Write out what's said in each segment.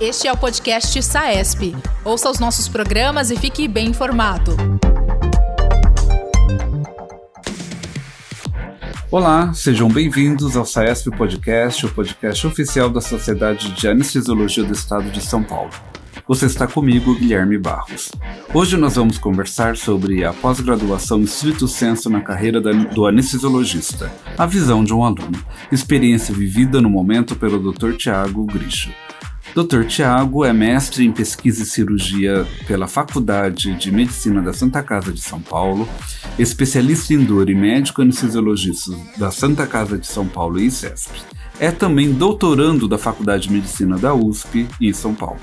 Este é o podcast SAESP. Ouça os nossos programas e fique bem informado. Olá, sejam bem-vindos ao SAESP Podcast, o podcast oficial da Sociedade de Anestesiologia do Estado de São Paulo. Você está comigo, Guilherme Barros. Hoje nós vamos conversar sobre a pós-graduação estrito senso na carreira do anestesiologista, a visão de um aluno, experiência vivida no momento pelo Dr. Tiago Grisho. Dr. Tiago é mestre em pesquisa e cirurgia pela Faculdade de Medicina da Santa Casa de São Paulo, especialista em dor e médico anestesiologista da Santa Casa de São Paulo e ICESP. É também doutorando da Faculdade de Medicina da USP em São Paulo.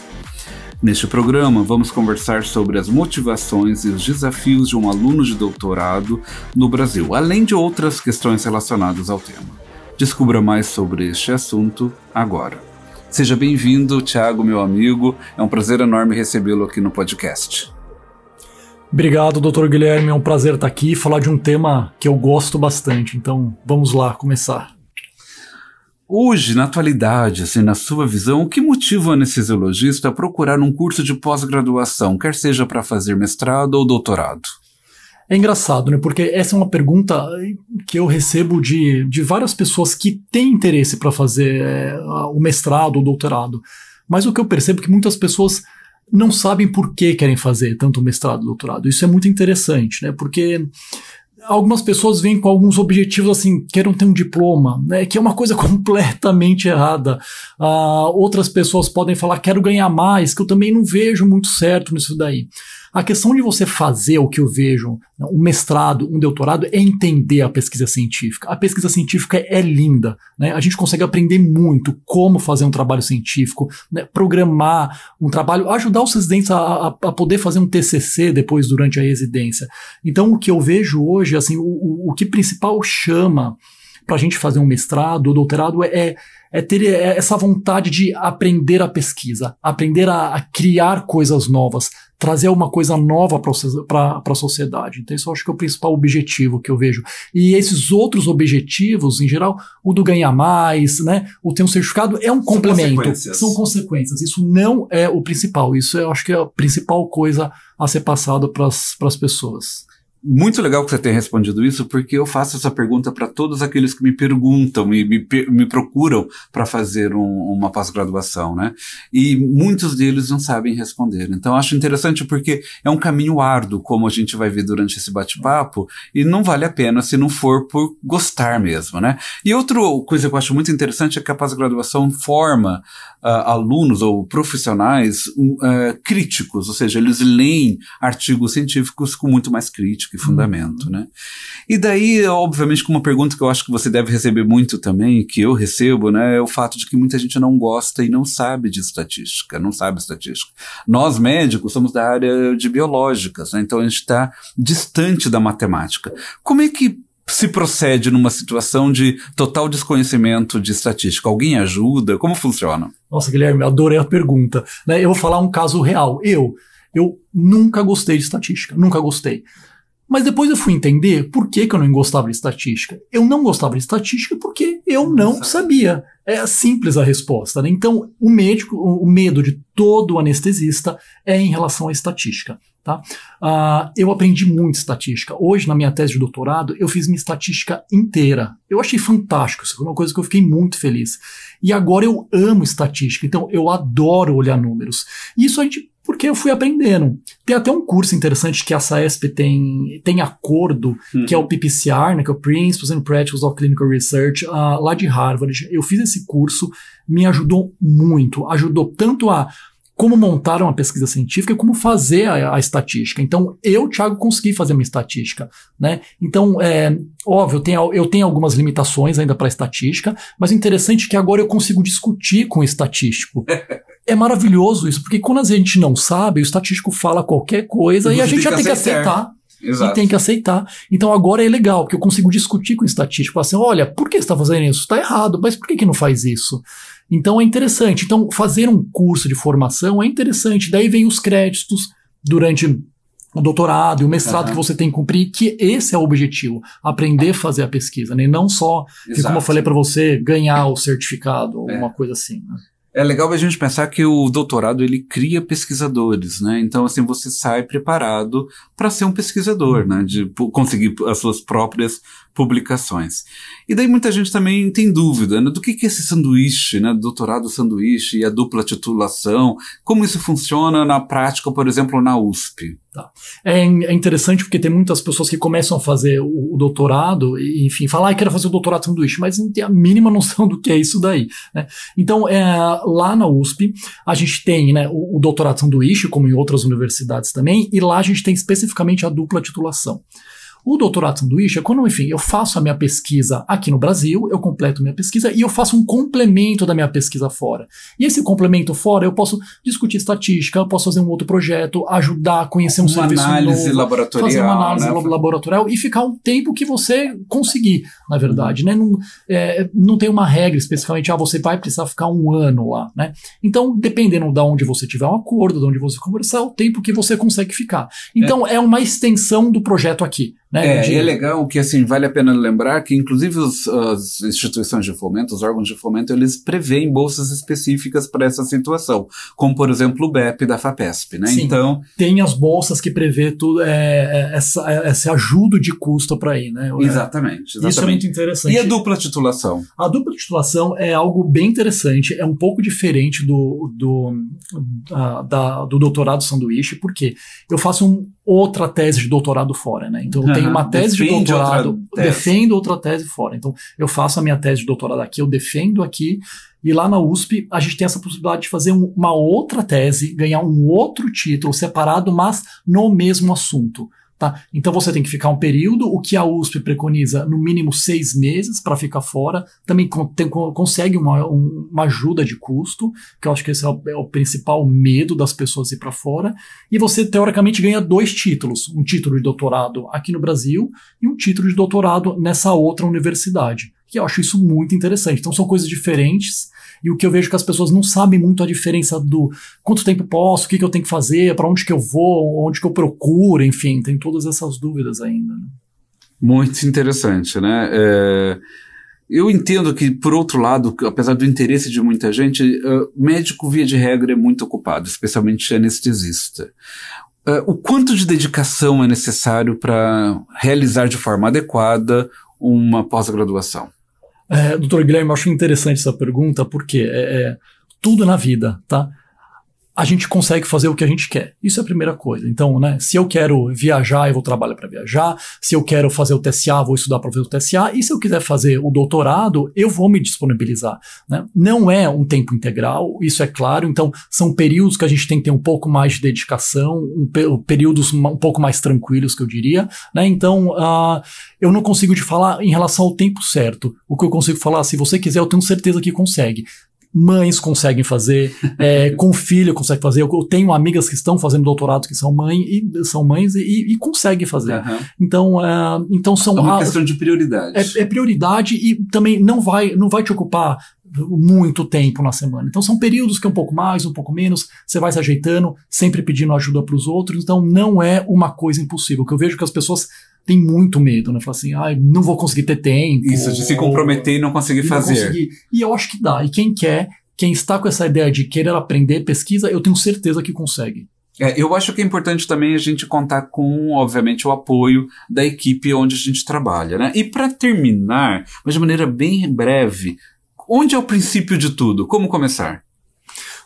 Neste programa, vamos conversar sobre as motivações e os desafios de um aluno de doutorado no Brasil, além de outras questões relacionadas ao tema. Descubra mais sobre este assunto agora. Seja bem-vindo, Thiago, meu amigo. É um prazer enorme recebê-lo aqui no podcast. Obrigado, doutor Guilherme. É um prazer estar aqui e falar de um tema que eu gosto bastante. Então, vamos lá começar. Hoje, na atualidade, assim, na sua visão, o que motiva o anestesiologista a procurar um curso de pós-graduação, quer seja para fazer mestrado ou doutorado? É engraçado, né? Porque essa é uma pergunta que eu recebo de, de várias pessoas que têm interesse para fazer é, o mestrado ou doutorado. Mas o que eu percebo é que muitas pessoas não sabem por que querem fazer tanto mestrado ou doutorado. Isso é muito interessante, né? Porque algumas pessoas vêm com alguns objetivos assim, querem ter um diploma, né, que é uma coisa completamente errada. Uh, outras pessoas podem falar, quero ganhar mais, que eu também não vejo muito certo nisso daí. A questão de você fazer o que eu vejo, um mestrado, um doutorado, é entender a pesquisa científica. A pesquisa científica é linda, né? A gente consegue aprender muito como fazer um trabalho científico, né? programar um trabalho, ajudar os residentes a, a, a, poder fazer um TCC depois durante a residência. Então, o que eu vejo hoje, assim, o, o, que principal chama para a gente fazer um mestrado ou doutorado é, é ter essa vontade de aprender a pesquisa, aprender a, a criar coisas novas, trazer uma coisa nova para a sociedade. Então, isso eu acho que é o principal objetivo que eu vejo. E esses outros objetivos, em geral, o do ganhar mais, né, o ter um certificado, é um complemento. Consequências. São consequências. Isso não é o principal. Isso eu acho que é a principal coisa a ser passada para as pessoas. Muito legal que você tenha respondido isso, porque eu faço essa pergunta para todos aqueles que me perguntam, me, me, me procuram para fazer um, uma pós-graduação, né? E muitos deles não sabem responder. Então, acho interessante porque é um caminho árduo, como a gente vai ver durante esse bate-papo, e não vale a pena se não for por gostar mesmo, né? E outra coisa que eu acho muito interessante é que a pós-graduação forma uh, alunos ou profissionais uh, críticos, ou seja, eles leem artigos científicos com muito mais crítica e fundamento, né? E daí, obviamente, com uma pergunta que eu acho que você deve receber muito também, que eu recebo, né, é o fato de que muita gente não gosta e não sabe de estatística, não sabe estatística. Nós, médicos, somos da área de biológicas, né, então a gente está distante da matemática. Como é que se procede numa situação de total desconhecimento de estatística? Alguém ajuda? Como funciona? Nossa, Guilherme, adorei a pergunta. Né, eu vou falar um caso real. Eu, eu nunca gostei de estatística, nunca gostei. Mas depois eu fui entender por que, que eu não gostava de estatística. Eu não gostava de estatística porque eu não sabia. É simples a resposta. Né? Então, o médico, o medo de todo anestesista é em relação à estatística. Tá? Uh, eu aprendi muito estatística. Hoje, na minha tese de doutorado, eu fiz minha estatística inteira. Eu achei fantástico, isso foi uma coisa que eu fiquei muito feliz. E agora eu amo estatística, então eu adoro olhar números. E isso a gente porque eu fui aprendendo. Tem até um curso interessante que a SAESP tem, tem acordo, uhum. que é o PPCR, né, que é o Principles and Practices of Clinical Research, uh, lá de Harvard. Eu fiz esse curso, me ajudou muito. Ajudou tanto a como montar uma pesquisa científica e como fazer a, a, estatística. Então, eu, Thiago, consegui fazer uma estatística. Né? Então, é, óbvio, eu tenho, eu tenho algumas limitações ainda para estatística, mas o interessante é que agora eu consigo discutir com o estatístico. é maravilhoso isso, porque quando a gente não sabe, o estatístico fala qualquer coisa e a gente já tem que aceitar. Exato. E tem que aceitar. Então agora é legal, porque eu consigo discutir com o estatístico. Assim, olha, por que você está fazendo isso? Está errado, mas por que, que não faz isso? Então é interessante. Então, fazer um curso de formação é interessante. Daí vem os créditos durante o doutorado e o mestrado uhum. que você tem que cumprir, que esse é o objetivo, aprender a fazer a pesquisa, né? E não só, como eu falei para você, ganhar o certificado, é. uma coisa assim. Né? É legal a gente pensar que o doutorado ele cria pesquisadores, né? Então assim você sai preparado para ser um pesquisador, né? De conseguir as suas próprias publicações. E daí muita gente também tem dúvida né, do que, que é esse sanduíche, né, doutorado sanduíche e a dupla titulação, como isso funciona na prática, por exemplo, na USP. Tá. É, é, interessante porque tem muitas pessoas que começam a fazer o, o doutorado e, enfim, falam, ah, quero fazer o doutorado sanduíche, mas não tem a mínima noção do que é isso daí. Né? Então, é, lá na USP, a gente tem né, o, o doutorado sanduíche, como em outras universidades também, e lá a gente tem especificamente a dupla titulação. O doutorado sanduíche é quando, enfim, eu faço a minha pesquisa aqui no Brasil, eu completo minha pesquisa e eu faço um complemento da minha pesquisa fora. E esse complemento fora, eu posso discutir estatística, eu posso fazer um outro projeto, ajudar a conhecer um uma serviço análise novo, laboratorial, fazer uma análise né? laboratorial e ficar um tempo que você conseguir, na verdade, né? Não, é, não tem uma regra especificamente, ah, você vai precisar ficar um ano lá, né? Então, dependendo de onde você tiver um acordo, de onde você conversar, é o tempo que você consegue ficar. Então, é, é uma extensão do projeto aqui. Né, é, e é legal que assim vale a pena lembrar que inclusive os, as instituições de fomento, os órgãos de fomento, eles preveem bolsas específicas para essa situação, como por exemplo o BEP da Fapesp, né? Sim, então tem as bolsas que prevê tudo é, é essa, é, esse ajudo de custo para ir, né? Exatamente, exatamente. Isso é muito interessante. E a dupla titulação? A dupla titulação é algo bem interessante, é um pouco diferente do do, a, da, do doutorado sanduíche, porque eu faço um outra tese de doutorado fora, né? Então eu tenho uma tese de doutorado, outra defendo outra tese fora. Então eu faço a minha tese de doutorado aqui, eu defendo aqui, e lá na USP a gente tem essa possibilidade de fazer um, uma outra tese, ganhar um outro título separado, mas no mesmo assunto. Tá? Então você tem que ficar um período, o que a USP preconiza no mínimo seis meses para ficar fora, também tem, consegue uma, um, uma, ajuda de custo, que eu acho que esse é o, é o principal medo das pessoas ir para fora, e você teoricamente ganha dois títulos, um título de doutorado aqui no Brasil e um título de doutorado nessa outra universidade, que eu acho isso muito interessante. Então são coisas diferentes, e o que eu vejo é que as pessoas não sabem muito a diferença do quanto tempo posso, o que, que eu tenho que fazer, para onde que eu vou, onde que eu procuro, enfim, tem todas essas dúvidas ainda. Né? Muito interessante, né? É, eu entendo que, por outro lado, apesar do interesse de muita gente, uh, médico, via de regra, é muito ocupado, especialmente anestesista. Uh, o quanto de dedicação é necessário para realizar de forma adequada uma pós-graduação? É, doutor Guilherme, eu acho interessante essa pergunta, porque é, é, tudo na vida, tá? A gente consegue fazer o que a gente quer. Isso é a primeira coisa. Então, né, se eu quero viajar, eu vou trabalhar para viajar. Se eu quero fazer o TSA, vou estudar para fazer o TSA. E se eu quiser fazer o doutorado, eu vou me disponibilizar. Né? Não é um tempo integral, isso é claro. Então, são períodos que a gente tem que ter um pouco mais de dedicação, um, períodos um pouco mais tranquilos, que eu diria. Né? Então, uh, eu não consigo te falar em relação ao tempo certo. O que eu consigo falar, se você quiser, eu tenho certeza que consegue mães conseguem fazer, é, com filho consegue fazer. Eu, eu, tenho amigas que estão fazendo doutorado que são mãe e são mães e, e conseguem fazer. Uhum. Então, é, então são é uma questão de prioridade. É, é, prioridade e também não vai não vai te ocupar muito tempo na semana. Então são períodos que é um pouco mais, um pouco menos, você vai se ajeitando, sempre pedindo ajuda para os outros. Então não é uma coisa impossível. Que eu vejo que as pessoas tem muito medo, né? Fala assim, ah, não vou conseguir ter tempo. Isso, de se comprometer e não conseguir fazer. Conseguir. E eu acho que dá. E quem quer, quem está com essa ideia de querer aprender, pesquisa, eu tenho certeza que consegue. É, eu acho que é importante também a gente contar com, obviamente, o apoio da equipe onde a gente trabalha, né? E para terminar, mas de maneira bem breve, onde é o princípio de tudo? Como começar?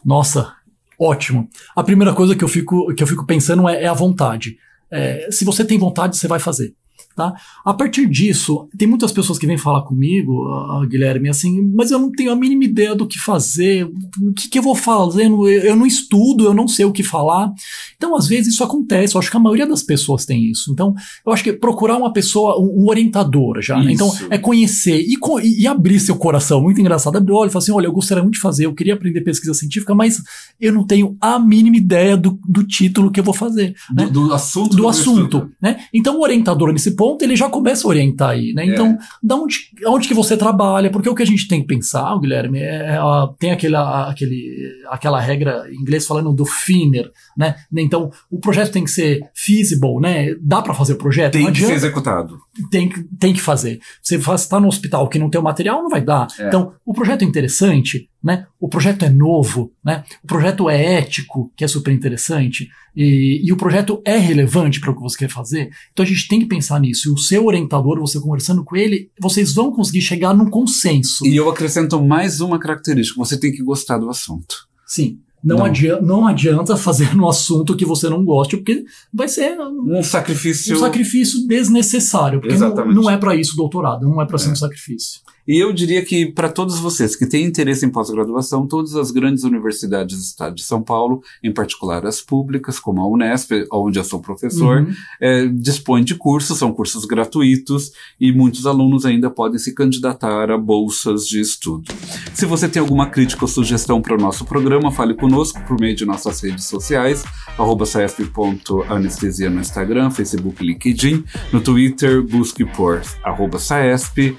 Nossa, ótimo. A primeira coisa que eu fico, que eu fico pensando é, é a vontade. É, se você tem vontade, você vai fazer. Tá? A partir disso, tem muitas pessoas que vêm falar comigo, uh, Guilherme, assim, mas eu não tenho a mínima ideia do que fazer, o que, que eu vou fazer, eu, não estudo, eu não sei o que falar. Então, às vezes, isso acontece, eu acho que a maioria das pessoas tem isso. Então, eu acho que procurar uma pessoa, um, orientador já. Né? Então, é conhecer e, e, abrir seu coração. Muito engraçado. Abrir olho e falar assim: olha, eu gostaria muito de fazer, eu queria aprender pesquisa científica, mas eu não tenho a mínima ideia do, do título que eu vou fazer. Do, né? do assunto. Do, assunto. Né? Então, o orientador, ele nesse ponto, ele já começa a orientar aí, né? Então, é. da onde, onde que você trabalha? Porque o que a gente tem que pensar, Guilherme, é, é tem aquela, aquele, aquela regra em inglês falando do FINER, né? Então, o projeto tem que ser feasible, né? Dá para fazer o projeto? Tem que ser executado. Tem, tem que fazer. Você está no hospital que não tem o material, não vai dar. É. Então, o projeto é interessante, né? O projeto é novo, né? O projeto é ético, que é super interessante, e, e o projeto é relevante para o que você quer fazer. Então a gente tem que pensar nisso. E o seu orientador, você conversando com ele, vocês vão conseguir chegar num consenso. E eu acrescento mais uma característica: você tem que gostar do assunto. Sim. Não, não. Adianta, não adianta fazer no assunto que você não goste, porque vai ser um sacrifício, um sacrifício desnecessário. Porque Exatamente. não, não é para isso o doutorado, não é para ser é. um sacrifício. E eu diria que para todos vocês que têm interesse em pós-graduação, todas as grandes universidades do estado de São Paulo, em particular as públicas, como a Unesp, onde eu sou professor, uhum. é, dispõem de cursos, são cursos gratuitos e muitos alunos ainda podem se candidatar a bolsas de estudo. Se você tem alguma crítica ou sugestão para o nosso programa, fale conosco por meio de nossas redes sociais, arroba saesp.anestesia no Instagram, Facebook LinkedIn, no Twitter, busque por arroba saesp.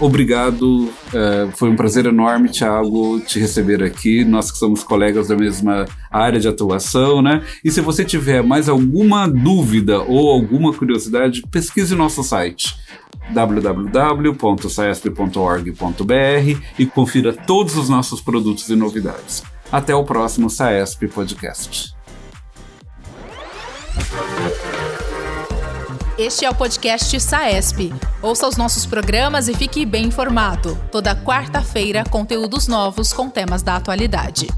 Obrigado obrigado. É, foi um prazer enorme, Thiago, te receber aqui. Nós que somos colegas da mesma área de atuação, né? E se você tiver mais alguma dúvida ou alguma curiosidade, pesquise nosso site www.saesp.org.br e confira todos os nossos produtos e novidades. Até o próximo Saesp Podcast. Este é o podcast SAESP. Ouça os nossos programas e fique bem informado. Toda quarta-feira, conteúdos novos com temas da atualidade.